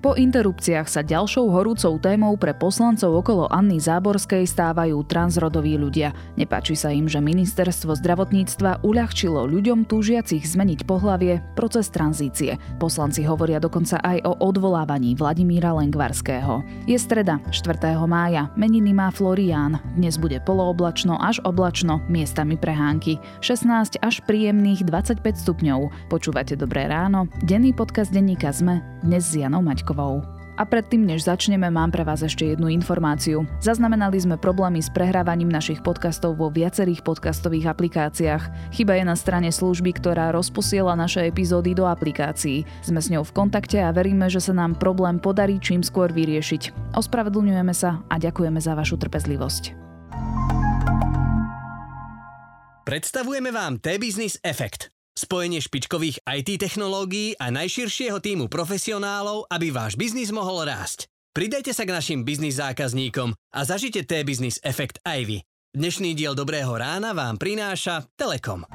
Po interrupciách sa ďalšou horúcou témou pre poslancov okolo Anny Záborskej stávajú transrodoví ľudia. Nepáči sa im, že ministerstvo zdravotníctva uľahčilo ľuďom túžiacich zmeniť pohlavie proces tranzície. Poslanci hovoria dokonca aj o odvolávaní Vladimíra Lengvarského. Je streda, 4. mája, meniny má Florián. Dnes bude polooblačno až oblačno, miestami prehánky. 16 až príjemných 25 stupňov. Počúvate Dobré ráno, denný podcast denníka ZME, dnes s Janou Maťkou. Novákovou. A predtým, než začneme, mám pre vás ešte jednu informáciu. Zaznamenali sme problémy s prehrávaním našich podcastov vo viacerých podcastových aplikáciách. Chyba je na strane služby, ktorá rozposiela naše epizódy do aplikácií. Sme s ňou v kontakte a veríme, že sa nám problém podarí čím skôr vyriešiť. Ospravedlňujeme sa a ďakujeme za vašu trpezlivosť. Predstavujeme vám T-Business Effect Spojenie špičkových IT technológií a najširšieho týmu profesionálov, aby váš biznis mohol rásť. Pridajte sa k našim biznis zákazníkom a zažite T-Business efekt aj vy. Dnešný diel Dobrého rána vám prináša Telekom.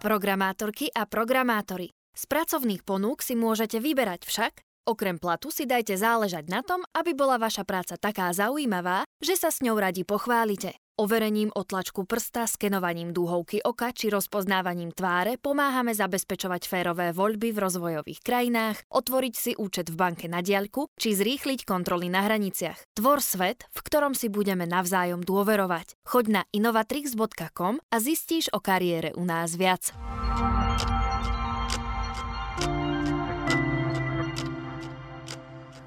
Programátorky a programátori. Z pracovných ponúk si môžete vyberať však, okrem platu si dajte záležať na tom, aby bola vaša práca taká zaujímavá, že sa s ňou radi pochválite. Overením otlačku prsta, skenovaním dúhovky oka či rozpoznávaním tváre pomáhame zabezpečovať férové voľby v rozvojových krajinách, otvoriť si účet v banke na diaľku či zrýchliť kontroly na hraniciach. Tvor svet, v ktorom si budeme navzájom dôverovať. Choď na innovatrix.com a zistíš o kariére u nás viac.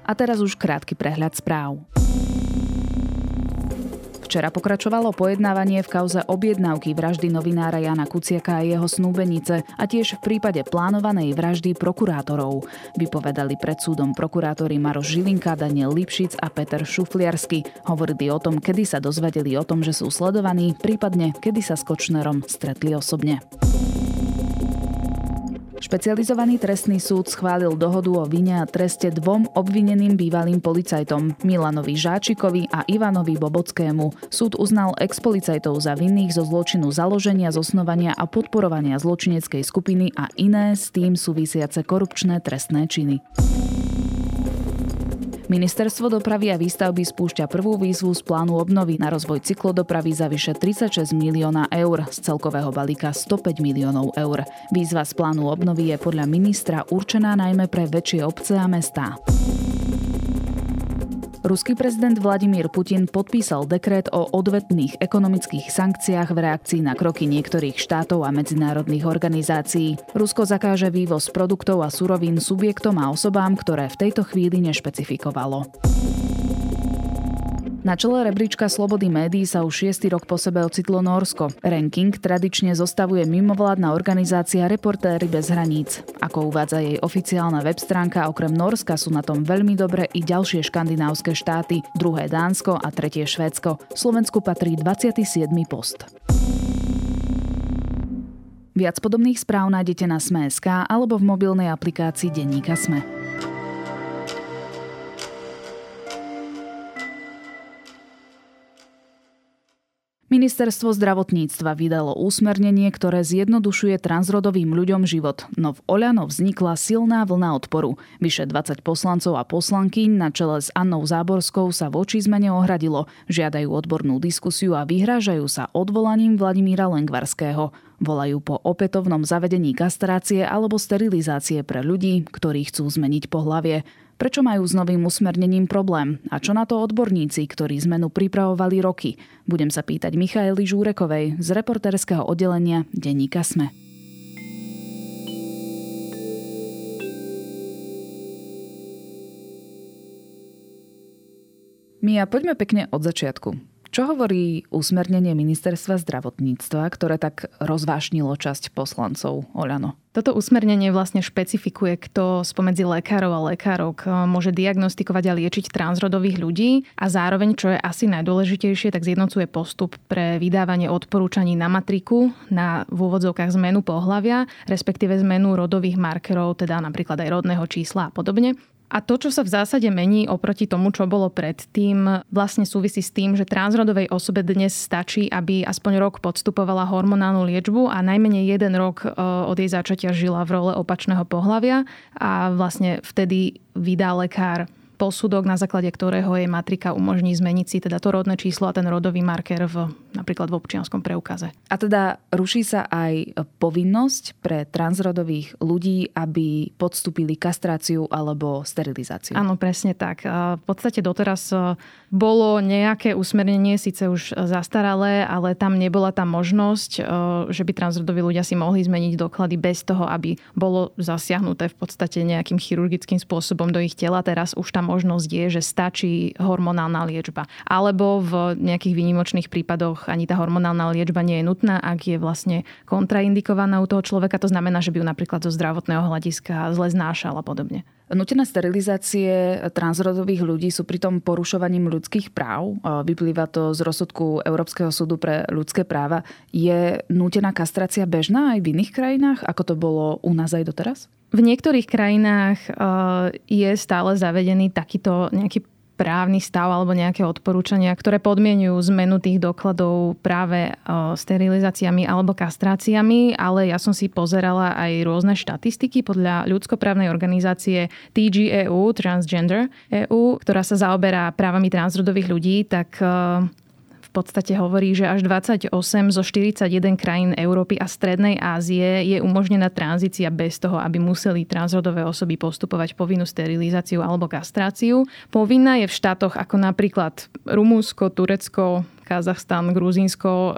A teraz už krátky prehľad správ. Včera pokračovalo pojednávanie v kauze objednávky vraždy novinára Jana Kuciaka a jeho snúbenice a tiež v prípade plánovanej vraždy prokurátorov. Vypovedali pred súdom prokurátori Maroš Žilinka, Daniel Lipšic a Peter Šufliarsky. Hovorili o tom, kedy sa dozvedeli o tom, že sú sledovaní, prípadne kedy sa s Kočnerom stretli osobne. Špecializovaný trestný súd schválil dohodu o vine a treste dvom obvineným bývalým policajtom Milanovi Žáčikovi a Ivanovi Bobockému. Súd uznal ex-policajtov za vinných zo zločinu založenia, zosnovania a podporovania zločineckej skupiny a iné s tým súvisiace korupčné trestné činy. Ministerstvo dopravy a výstavby spúšťa prvú výzvu z plánu obnovy na rozvoj cyklodopravy za vyše 36 milióna eur z celkového balíka 105 miliónov eur. Výzva z plánu obnovy je podľa ministra určená najmä pre väčšie obce a mestá. Ruský prezident Vladimír Putin podpísal dekret o odvetných ekonomických sankciách v reakcii na kroky niektorých štátov a medzinárodných organizácií. Rusko zakáže vývoz produktov a surovín subjektom a osobám, ktoré v tejto chvíli nešpecifikovalo. Na čele rebríčka slobody médií sa už šiestý rok po sebe ocitlo Norsko. Ranking tradične zostavuje mimovládna organizácia Reportéry bez hraníc. Ako uvádza jej oficiálna web stránka, okrem Norska sú na tom veľmi dobre i ďalšie škandinávske štáty, druhé Dánsko a tretie Švédsko. Slovensku patrí 27. post. Viac podobných správ nájdete na Sme.sk alebo v mobilnej aplikácii Denníka Sme. Ministerstvo zdravotníctva vydalo úsmernenie, ktoré zjednodušuje transrodovým ľuďom život, no v Oľano vznikla silná vlna odporu. Vyše 20 poslancov a poslankyň na čele s Annou Záborskou sa voči zmene ohradilo, žiadajú odbornú diskusiu a vyhrážajú sa odvolaním Vladimíra Lengvarského. Volajú po opätovnom zavedení kastrácie alebo sterilizácie pre ľudí, ktorí chcú zmeniť pohlavie. Prečo majú s novým usmernením problém? A čo na to odborníci, ktorí zmenu pripravovali roky? Budem sa pýtať Michaeli Žúrekovej z reporterského oddelenia Denníka Sme. Mia, poďme pekne od začiatku. Čo hovorí usmernenie ministerstva zdravotníctva, ktoré tak rozvášnilo časť poslancov Oľano? Toto usmernenie vlastne špecifikuje, kto spomedzi lekárov a lekárok môže diagnostikovať a liečiť transrodových ľudí a zároveň, čo je asi najdôležitejšie, tak zjednocuje postup pre vydávanie odporúčaní na matriku, na v úvodzovkách zmenu pohľavia, respektíve zmenu rodových markerov, teda napríklad aj rodného čísla a podobne A to, čo sa v zásade mení oproti tomu, čo bolo predtým, vlastne súvisí s tým, že transrodovej osobe dnes stačí, aby aspoň rok podstupovala hormonálnu liečbu a najmenej jeden rok e, od jej začatia žila v role opačného pohľavia a vlastne vtedy vydá lekár posudok, na základe ktorého jej matrika umožní zmeniť si teda to rodné číslo a ten rodový marker v, napríklad v občianskom preukaze. A teda ruší sa aj povinnosť pre transrodových ľudí, aby podstúpili kastráciu alebo sterilizáciu. Áno, presne tak. V podstate doteraz e, bolo nejaké usmernenie, síce už zastaralé, ale tam nebola tá možnosť, e, že by transrodoví ľudia si mohli zmeniť doklady bez toho, aby bolo zasiahnuté v podstate nejakým chirurgickým spôsobom do ich tela. Teraz už tam možnosť je, že stačí hormonálna liečba. Alebo v nejakých výnimočných prípadoch ani tá hormonálna liečba nie je nutná, ak je vlastne kontraindikovaná u toho človeka. To znamená, že by ju napríklad zo zdravotného hľadiska zle znášal a podobne. Nutené sterilizácie transrodových ľudí sú pritom porušovaním ľudských práv. Vyplýva to z rozsudku Európskeho súdu pre ľudské práva. Je nútená kastrácia bežná aj v iných krajinách, ako to bolo u nás aj doteraz? V niektorých krajinách eh, je stále zavedený takýto nejaký právny stav alebo nejaké odporúčania, ktoré podmienujú zmenu tých dokladov práve eh, sterilizáciami alebo kastráciami, ale ja som si pozerala aj rôzne štatistiky podľa ľudskoprávnej organizácie TGEU, Transgender EU, ktorá sa zaoberá právami transrodových ľudí, tak eh, podstate hovorí, že až 28 zo 41 krajín Európy a Strednej Ázie je umožnená tranzícia bez toho, aby museli transrodové osoby postupovať povinnú sterilizáciu alebo kastráciu. Povinná je v štátoch ako napríklad Rumúnsko, Turecko, Kazachstan, Gruzínsko,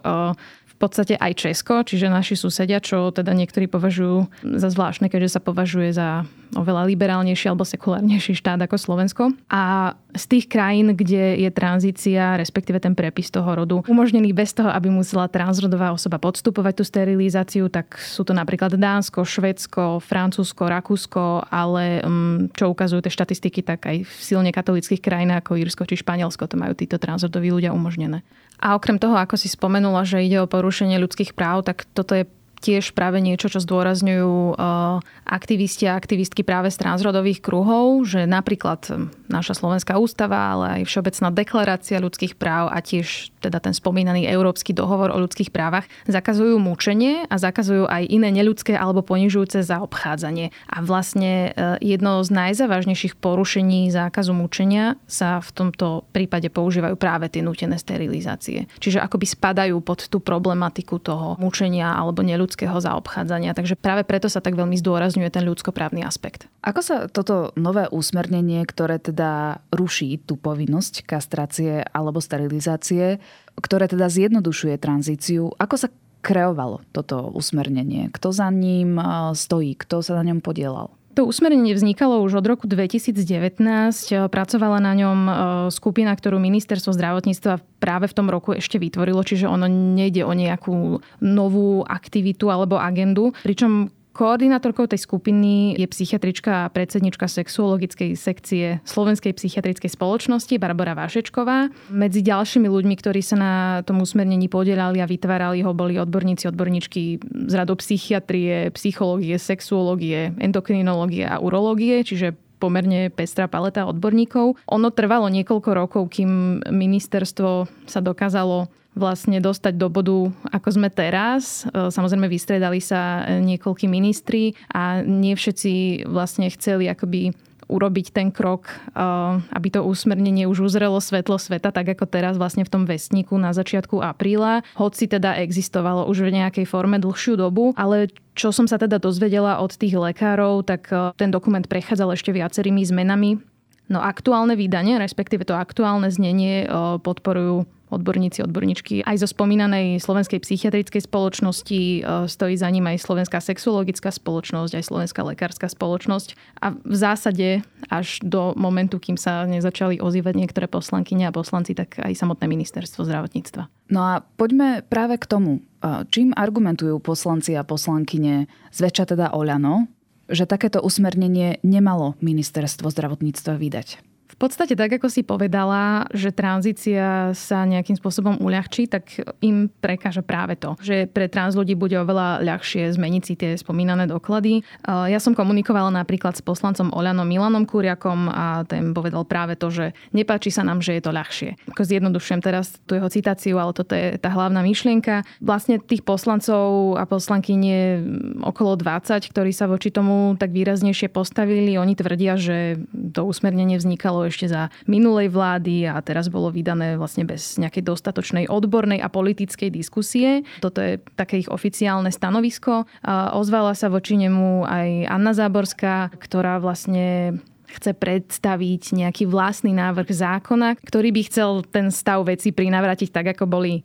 podstate aj Česko, čiže naši susedia, čo teda niektorí považujú za zvláštne, keďže sa považuje za oveľa liberálnejší alebo sekulárnejší štát ako Slovensko. A z tých krajín, kde je tranzícia, respektíve ten prepis toho rodu, umožnený bez toho, aby musela transrodová osoba podstupovať tú sterilizáciu, tak sú to napríklad Dánsko, Švedsko, Francúzsko, Rakúsko, ale mm, čo ukazujú tie štatistiky, tak aj v silne katolických krajinách ako Írsko či Španielsko to majú títo transrodoví ľudia umožnené. A okrem toho, ako si spomenula, že ide o porušenie ľudských práv, tak toto je tiež práve niečo, čo zdôrazňujú uh, aktivisti a aktivistky práve z transrodových kruhov, že napríklad um, naša slovenská ústava, ale aj Všeobecná deklarácia ľudských práv a tiež teda ten spomínaný Európsky dohovor o ľudských právach zakazujú mučenie a zakazujú aj iné neľudské alebo ponižujúce zaobchádzanie. A vlastne uh, jedno z najzávažnejších porušení zákazu mučenia sa v tomto prípade používajú práve tie nutené sterilizácie. Čiže akoby spadajú pod tú problematiku toho mučenia alebo neľudského ľudského zaobchádzania. Takže práve preto sa tak veľmi zdôrazňuje ten ľudskoprávny aspekt. Ako sa toto nové úsmernenie, ktoré teda ruší tú povinnosť kastrácie alebo sterilizácie, ktoré teda zjednodušuje tranzíciu, ako sa kreovalo toto usmernenie? Kto za ním stojí? Kto sa na ňom podielal? To usmernenie vznikalo už od roku 2019. Pracovala na ňom e, skupina, ktorú ministerstvo zdravotníctva práve v tom roku ešte vytvorilo, čiže ono nejde o nejakú novú aktivitu alebo agendu. Pričom Koordinátorkou tej skupiny je psychiatrička a predsednička sexuologickej sekcie Slovenskej psychiatrickej spoločnosti Barbara Vášečková. Medzi ďalšími ľuďmi, ktorí sa na tom usmernení podielali a vytvárali ho, boli odborníci, odborníčky z radu psychiatrie, psychológie, sexuológie, endokrinológie a urológie, čiže pomerne pestrá paleta odborníkov. Ono trvalo niekoľko rokov, kým ministerstvo sa dokázalo vlastne dostať do bodu, ako sme teraz. E, samozrejme, vystredali sa niekoľkí ministri a nie všetci vlastne chceli akoby urobiť ten krok, e, aby to úsmernenie už uzrelo svetlo sveta, tak ako teraz vlastne v tom vestníku na začiatku apríla, hoci teda existovalo už v nejakej forme dlhšiu dobu, ale čo som sa teda dozvedela od tých lekárov, tak e, ten dokument prechádzal ešte viacerými zmenami. No aktuálne vydanie, respektíve to aktuálne znenie podporujú odborníci, odborníčky. Aj zo spomínanej Slovenskej psychiatrickej spoločnosti e, stojí za ním aj Slovenská sexuologická spoločnosť, aj Slovenská lekárska spoločnosť. A v zásade až do momentu, kým sa nezačali ozývať niektoré poslankyne a poslanci, tak aj samotné ministerstvo zdravotníctva. No a poďme práve k tomu. E, čím argumentujú poslanci a poslankyne, zväčša teda Oľano, že takéto usmernenie nemalo ministerstvo zdravotníctva vydať? V podstate tak, ako si povedala, že tranzícia sa nejakým spôsobom uľahčí, tak im prekáža práve to, že pre trans ľudí bude oveľa ľahšie zmeniť si tie spomínané doklady. Ja som komunikovala napríklad s poslancom Oľanom Milanom Kuriakom a ten povedal práve to, že nepáči sa nám, že je to ľahšie. Ako zjednodušujem teraz tú jeho citáciu, ale toto je tá hlavná myšlienka. Vlastne tých poslancov a poslankyne okolo 20, ktorí sa voči tomu tak výraznejšie postavili, oni tvrdia, že to usmernenie vznikalo ešte za minulej vlády a teraz bolo vydané vlastne bez nejakej dostatočnej odbornej a politickej diskusie. Toto je také ich oficiálne stanovisko. Ozvala sa voči nemu aj Anna Záborská, ktorá vlastne chce predstaviť nejaký vlastný návrh zákona, ktorý by chcel ten stav veci prinavrátiť tak, ako boli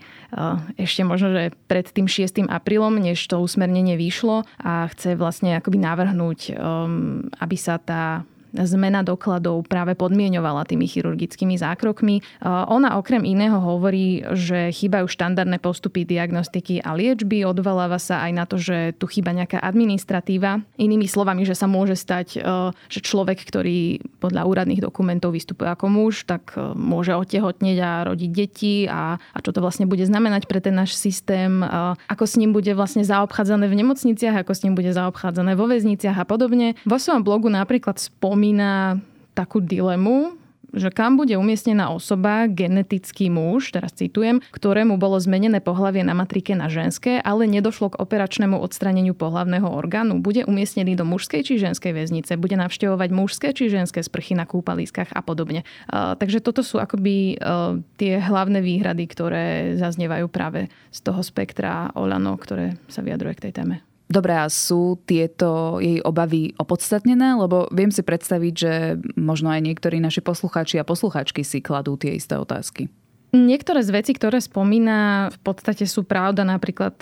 ešte možno, že pred tým 6. aprílom, než to usmernenie vyšlo a chce vlastne akoby navrhnúť, um, aby sa tá zmena dokladov práve podmienovala tými chirurgickými zákrokmi. Ona okrem iného hovorí, že chýbajú štandardné postupy diagnostiky a liečby, odvoláva sa aj na to, že tu chýba nejaká administratíva. Inými slovami, že sa môže stať, e, že človek, ktorý podľa úradných dokumentov vystupuje ako muž, tak e, môže otehotneť a rodiť deti a, a čo to vlastne bude znamenať pre ten náš systém, e, ako s ním bude vlastne zaobchádzané v nemocniciach, ako s ním bude zaobchádzané vo väzniciach a podobne. Vo svojom blogu napríklad spomína spomína takú dilemu, že kam bude umiestnená osoba, genetický muž, teraz citujem, ktorému bolo zmenené pohlavie na matrike na ženské, ale nedošlo k operačnému odstraneniu pohlavného orgánu. Bude umiestnený do mužskej či ženskej väznice, bude navštevovať mužské či ženské sprchy na kúpaliskách a podobne. Uh, takže toto sú akoby uh, tie hlavné výhrady, ktoré zaznievajú práve z toho spektra Olano, ktoré sa vyjadruje k tej téme. Dobre, a sú tieto jej obavy opodstatnené? Lebo viem si predstaviť, že možno aj niektorí naši poslucháči a poslucháčky si kladú tie isté otázky. Niektoré z vecí, ktoré spomína, v podstate sú pravda, napríklad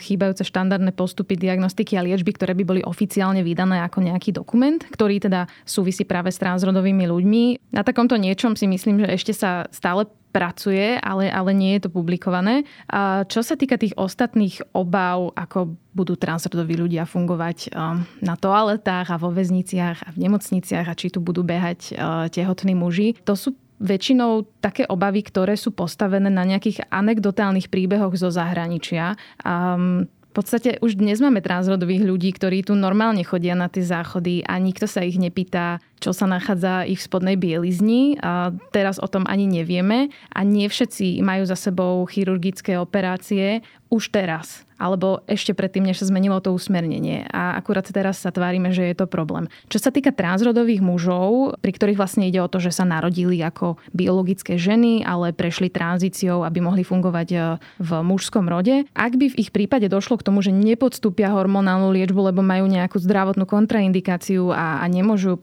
chýbajúce štandardné postupy diagnostiky a liečby, ktoré by boli oficiálne vydané ako nejaký dokument, ktorý teda súvisí práve s transrodovými ľuďmi. Na takomto niečom si myslím, že ešte sa stále pracuje, ale, ale nie je to publikované. A čo sa týka tých ostatných obav, ako budú transrodoví ľudia fungovať na toaletách a vo väzniciach a v nemocniciach a či tu budú behať tehotní muži, to sú väčšinou také obavy, ktoré sú postavené na nejakých anekdotálnych príbehoch zo zahraničia. Um, v podstate už dnes máme transrodových ľudí, ktorí tu normálne chodia na tie záchody a nikto sa ich nepýta, čo sa nachádza ich v spodnej bielizni. A teraz o tom ani nevieme a nie všetci majú za sebou chirurgické operácie už teraz alebo ešte predtým, než sa zmenilo to usmernenie. A akurát teraz sa tvárime, že je to problém. Čo sa týka transrodových mužov, pri ktorých vlastne ide o to, že sa narodili ako biologické ženy, ale prešli tranzíciou, aby mohli fungovať e, v mužskom rode. Ak by v ich prípade došlo k tomu, že nepodstúpia hormonálnu liečbu, lebo majú nejakú zdravotnú kontraindikáciu a, a nemôžu ju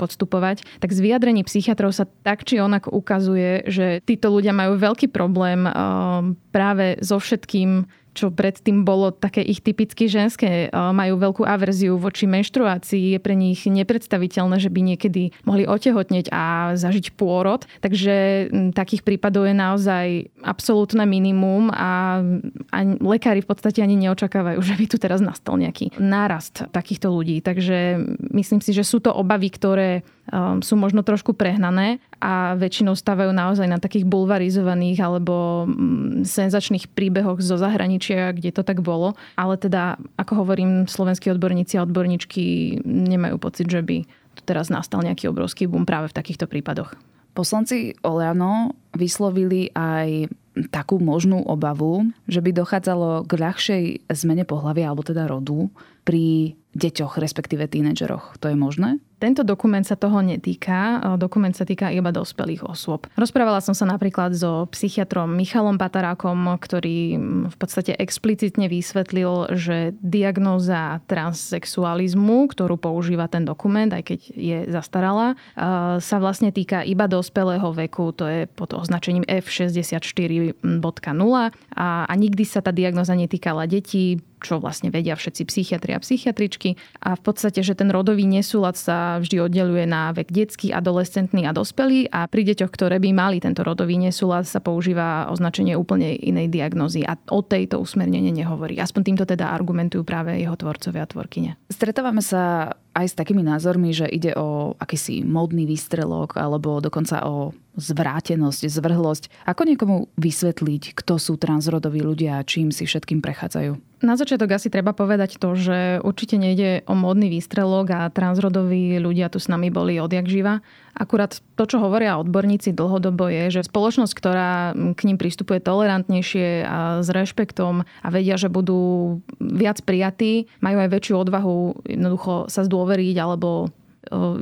podstupovať, tak z vyjadrení psychiatrov sa tak či onak ukazuje, že títo ľudia majú veľký problém um, práve so všetkým, čo predtým bolo také ich typicky ženské, majú veľkú averziu voči menštruácii, je pre nich nepredstaviteľné, že by niekedy mohli otehotneť a zažiť pôrod. Takže takých prípadov je naozaj absolútne minimum a, a lekári v podstate ani neočakávajú, že by tu teraz nastal nejaký nárast takýchto ľudí. Takže myslím si, že sú to obavy, ktoré um, sú možno trošku prehnané a väčšinou stavajú naozaj na takých bulvarizovaných alebo um, senzačných príbehoch zo zahraničia, kde to tak bolo. Ale teda, ako hovorím, slovenskí odborníci a odborníčky nemajú pocit, že by tu teraz nastal nejaký obrovský boom práve v takýchto prípadoch. Poslanci Oleano vyslovili aj takú možnú obavu, že by dochádzalo k ľahšej zmene pohľavia alebo teda rodu pri deťoch, respektíve tínedžeroch. To je možné? Tento dokument sa toho netýka. Dokument sa týka iba dospelých osôb. Rozprávala som sa napríklad so psychiatrom Michalom Patarákom, ktorý v podstate explicitne vysvetlil, že diagnóza transsexualizmu, ktorú používa ten dokument, aj keď je zastarala, sa vlastne týka iba dospelého veku, to je pod označením F64.0 a, a nikdy sa tá diagnoza netýkala detí, čo vlastne vedia všetci psychiatri a psychiatričky. A v podstate, že ten rodový nesúlad sa vždy oddeluje na vek detský, adolescentný a dospelý a pri deťoch, ktoré by mali tento rodový nesúlad, sa používa označenie úplne inej diagnózy a o tejto usmernenie nehovorí. Aspoň týmto teda argumentujú práve jeho tvorcovia a tvorkyne. Stretávame sa aj s takými názormi, že ide o akýsi modný výstrelok alebo dokonca o zvrátenosť, zvrhlosť. Ako niekomu vysvetliť, kto sú transrodoví ľudia a čím si všetkým prechádzajú? Na začiatok asi treba povedať to, že určite nejde o módny výstrelok a transrodoví ľudia tu s nami boli odjak živa. Akurát to, čo hovoria odborníci dlhodobo je, že spoločnosť, ktorá k ním pristupuje tolerantnejšie a s rešpektom a vedia, že budú viac prijatí, majú aj väčšiu odvahu jednoducho sa zdôveriť alebo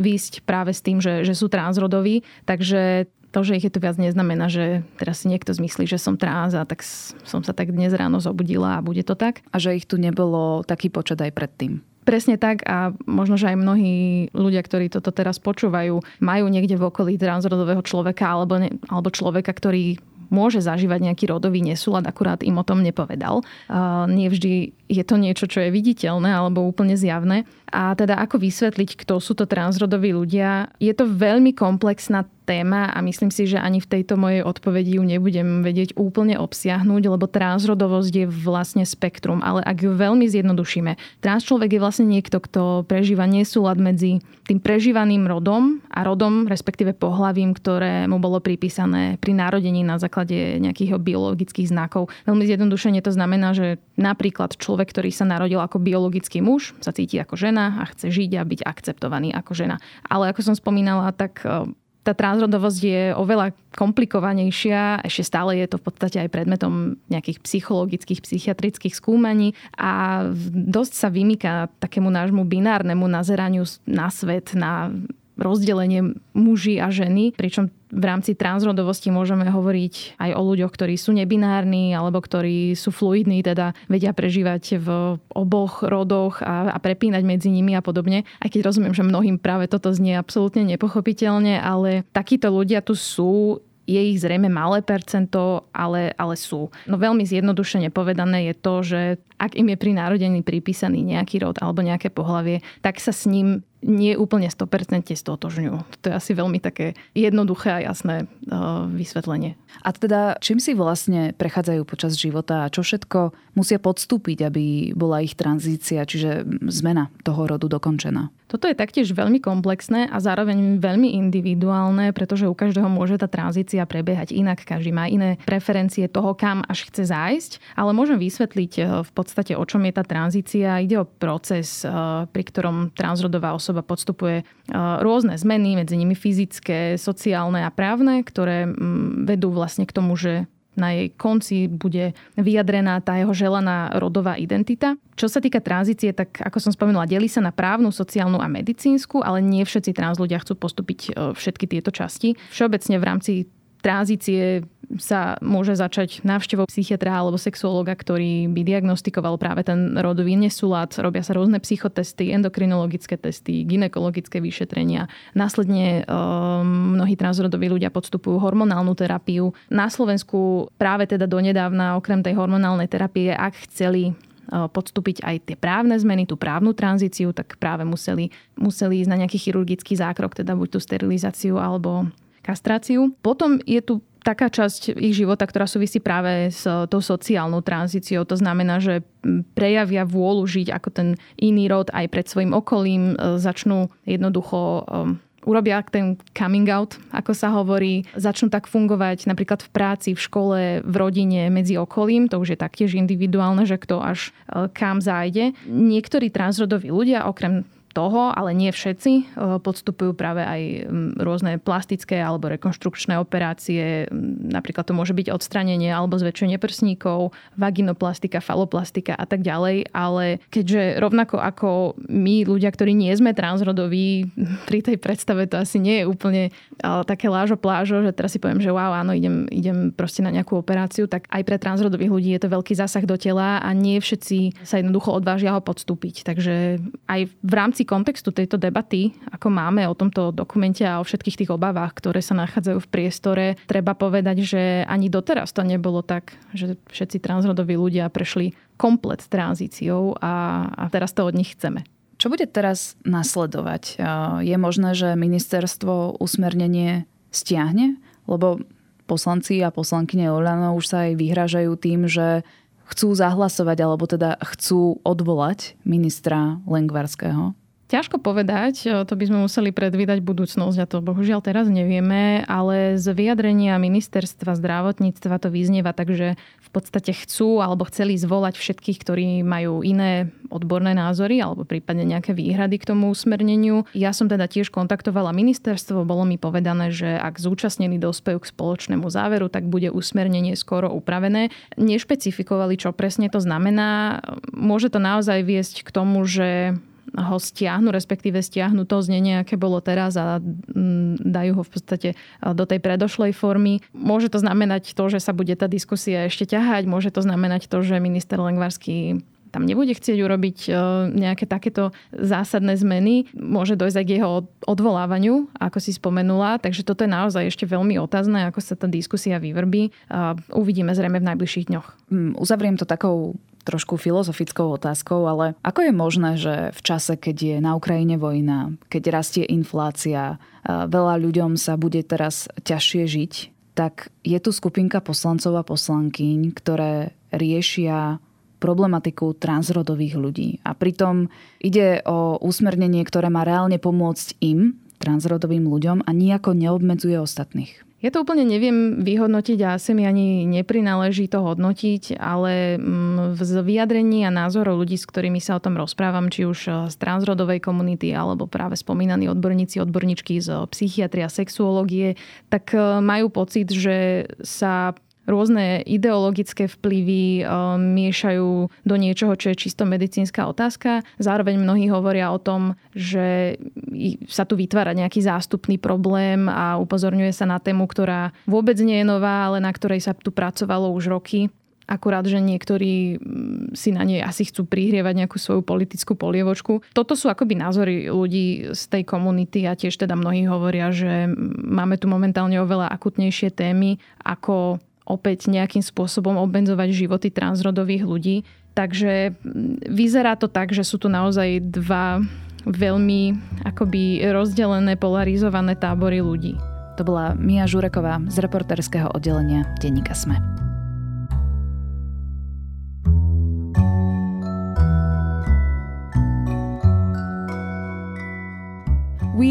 výjsť práve s tým, že, že sú transrodoví. Takže to, že ich je tu viac, neznamená, že teraz si niekto zmyslí, že som trans a tak som sa tak dnes ráno zobudila a bude to tak. A že ich tu nebolo taký počet aj predtým. Presne tak a možno, že aj mnohí ľudia, ktorí toto teraz počúvajú, majú niekde v okolí transrodového človeka alebo, ne, alebo človeka, ktorý môže zažívať nejaký rodový nesúlad, akurát im o tom nepovedal. Uh, nie vždy je to niečo, čo je viditeľné alebo úplne zjavné. A teda ako vysvetliť, kto sú to transrodoví ľudia? Je to veľmi komplexná téma a myslím si, že ani v tejto mojej odpovedi ju nebudem vedieť úplne obsiahnuť, lebo transrodovosť je vlastne spektrum. Ale ak ju veľmi zjednodušíme, trans človek je vlastne niekto, kto prežíva nesúlad medzi tým prežívaným rodom a rodom, respektíve pohlavím, ktoré mu bolo pripísané pri narodení na základe nejakých biologických znakov. Veľmi zjednodušene to znamená, že napríklad človek, ktorý sa narodil ako biologický muž, sa cíti ako žena a chce žiť a byť akceptovaný ako žena. Ale ako som spomínala, tak tá transrodovosť je oveľa komplikovanejšia, ešte stále je to v podstate aj predmetom nejakých psychologických, psychiatrických skúmaní a dosť sa vymýka takému nášmu binárnemu nazeraniu na svet, na rozdelenie muži a ženy, pričom v rámci transrodovosti môžeme hovoriť aj o ľuďoch, ktorí sú nebinárni alebo ktorí sú fluidní, teda vedia prežívať v oboch rodoch a, a prepínať medzi nimi a podobne. Aj keď rozumiem, že mnohým práve toto znie absolútne nepochopiteľne, ale takíto ľudia tu sú je ich zrejme malé percento, ale, ale sú. No veľmi zjednodušene povedané je to, že ak im je pri narodení pripísaný nejaký rod alebo nejaké pohlavie, tak sa s ním nie úplne 100% stotožňujú. To je asi veľmi také jednoduché a jasné uh, vysvetlenie. A teda čím si vlastne prechádzajú počas života a čo všetko musia podstúpiť, aby bola ich tranzícia, čiže zmena toho rodu dokončená? Toto je taktiež veľmi komplexné a zároveň veľmi individuálne, pretože u každého môže tá tranzícia prebiehať inak. Každý má iné preferencie toho, kam až chce zájsť, ale môžem vysvetliť eh, v podstate, o čom je tá tranzícia. Ide o proces, eh, pri ktorom transrodová osoba podstupuje eh, rôzne zmeny, medzi nimi fyzické, sociálne a právne, ktoré mm, vedú vlastne k tomu, že na jej konci bude vyjadrená tá jeho želaná rodová identita. Čo sa týka tranzície, tak ako som spomenula, delí sa na právnu, sociálnu a medicínsku, ale nie všetci trans ľudia chcú postúpiť e, všetky tieto časti. Všeobecne v rámci tranzície sa môže začať návštevou psychiatra alebo sexuologa, ktorý by diagnostikoval práve ten rodový nesúlad. Robia sa rôzne psychotesty, endokrinologické testy, ginekologické vyšetrenia. Následne um, mnohí transrodoví ľudia podstupujú hormonálnu terapiu. Na Slovensku práve teda donedávna, okrem tej hormonálnej terapie, ak chceli uh, podstúpiť aj tie právne zmeny, tú právnu tranzíciu, tak práve museli, museli ísť na nejaký chirurgický zákrok, teda buď tú sterilizáciu alebo kastráciu. Potom je tu taká časť ich života, ktorá súvisí práve s tou sociálnou tranzíciou. To znamená, že prejavia vôľu žiť ako ten iný rod aj pred svojim okolím, e, začnú jednoducho um, urobia ten coming out, ako sa hovorí, začnú tak fungovať napríklad v práci, v škole, v rodine, medzi okolím, to už je taktiež individuálne, že kto až kam zájde. Niektorí transrodoví ľudia, okrem toho, ale nie všetci, e, podstupujú práve aj rôzne plastické alebo rekonštrukčné operácie. Napríklad to môže byť odstranenie alebo zväčšenie prsníkov, vaginoplastika, faloplastika a tak ďalej. Ale keďže rovnako ako my, ľudia, ktorí nie sme transrodoví, pri tej predstave to asi nie je úplne také lážo plážo, že teraz si poviem, že wow, áno, idem, idem proste na nejakú operáciu, tak aj pre transrodových ľudí je to veľký zásah do tela a nie všetci sa jednoducho odvážia ho podstúpiť. Takže aj v rámci rámci kontextu tejto debaty, ako máme o tomto dokumente a o všetkých tých obavách, ktoré sa nachádzajú v priestore, treba povedať, že ani doteraz to nebolo tak, že všetci transrodoví ľudia prešli komplet tranzíciou a, a teraz to od nich chceme. Čo bude teraz nasledovať? Je možné, že ministerstvo usmernenie stiahne? Lebo poslanci a poslankyne Olano už sa aj vyhražajú tým, že chcú zahlasovať alebo teda chcú odvolať ministra Lengvarského. Ťažko povedať, to by sme museli predvídať budúcnosť a to bohužiaľ teraz nevieme, ale z vyjadrenia ministerstva zdravotníctva to vyznieva tak, že v podstate chcú alebo chceli zvolať všetkých, ktorí majú iné odborné názory alebo prípadne nejaké výhrady k tomu usmerneniu. Ja som teda tiež kontaktovala ministerstvo, bolo mi povedané, že ak zúčastnení dospejú k spoločnému záveru, tak bude usmernenie skoro upravené. Nešpecifikovali, čo presne to znamená. Môže to naozaj viesť k tomu, že ho stiahnu, respektíve stiahnu to znenie, aké bolo teraz a mm, dajú ho v podstate do tej predošlej formy. Môže to znamenať to, že sa bude tá diskusia ešte ťahať, môže to znamenať to, že minister Lengvarský tam nebude chcieť urobiť e, nejaké takéto zásadné zmeny. Môže dojsť aj k jeho odvolávaniu, ako si spomenula. Takže toto je naozaj ešte veľmi otázne, ako sa tá diskusia vyvrbí. Uvidíme zrejme v najbližších dňoch. Mm, uzavriem to takou trošku filozofickou otázkou, ale ako je možné, že v čase, keď je na Ukrajine vojna, keď rastie inflácia, veľa ľuďom sa bude teraz ťažšie žiť, tak je tu skupinka poslancov a poslankyň, ktoré riešia problematiku transrodových ľudí. A pritom ide o usmernenie, ktoré má reálne pomôcť im, transrodovým ľuďom, a nejako neobmedzuje ostatných. Ja to úplne neviem vyhodnotiť a asi mi ani neprináleží to hodnotiť, ale mm, z vyjadrení a názorov ľudí, s ktorými sa o tom rozprávam, či už eh, z transrodovej komunity alebo práve spomínaní odborníci, odborníčky z psychiatria, sexuológie, tak eh, majú pocit, že sa rôzne ideologické vplyvy um, miešajú do niečoho, čo je čisto medicínska otázka. Zároveň mnohí hovoria o tom, že sa tu vytvára nejaký zástupný problém a upozorňuje sa na tému, ktorá vôbec nie je nová, ale na ktorej sa tu pracovalo už roky. Akurát, že niektorí mm, si na nej asi chcú prihrievať nejakú svoju politickú polievočku. Toto sú akoby názory ľudí z tej komunity a tiež teda mnohí hovoria, že máme tu momentálne oveľa akutnejšie témy ako opäť nejakým spôsobom obmedzovať životy transrodových ľudí. Takže vyzerá to tak, že sú tu naozaj dva veľmi akoby rozdelené, polarizované tábory ľudí. To bola Mia Žureková z reporterského oddelenia Denníka Sme.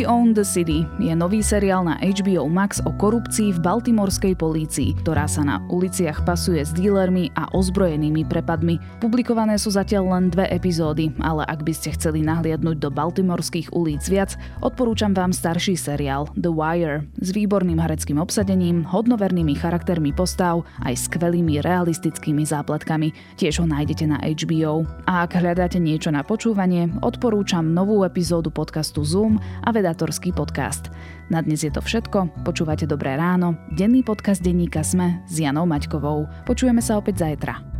We Own the City je nový seriál na HBO Max o korupcii v baltimorskej polícii, ktorá sa na uliciach pasuje s dílermi a ozbrojenými prepadmi. Publikované sú zatiaľ len dve epizódy, ale ak by ste chceli nahliadnúť do baltimorských ulic viac, odporúčam vám starší seriál The Wire s výborným hereckým obsadením, hodnovernými charaktermi postav aj skvelými realistickými zápletkami. Tiež ho nájdete na HBO. A ak hľadáte niečo na počúvanie, odporúčam novú epizódu podcastu Zoom a Predátorský podcast. Na dnes je to všetko. Počúvate Dobré ráno. Denný podcast denníka Sme s Janou Maťkovou. Počujeme sa opäť zajtra.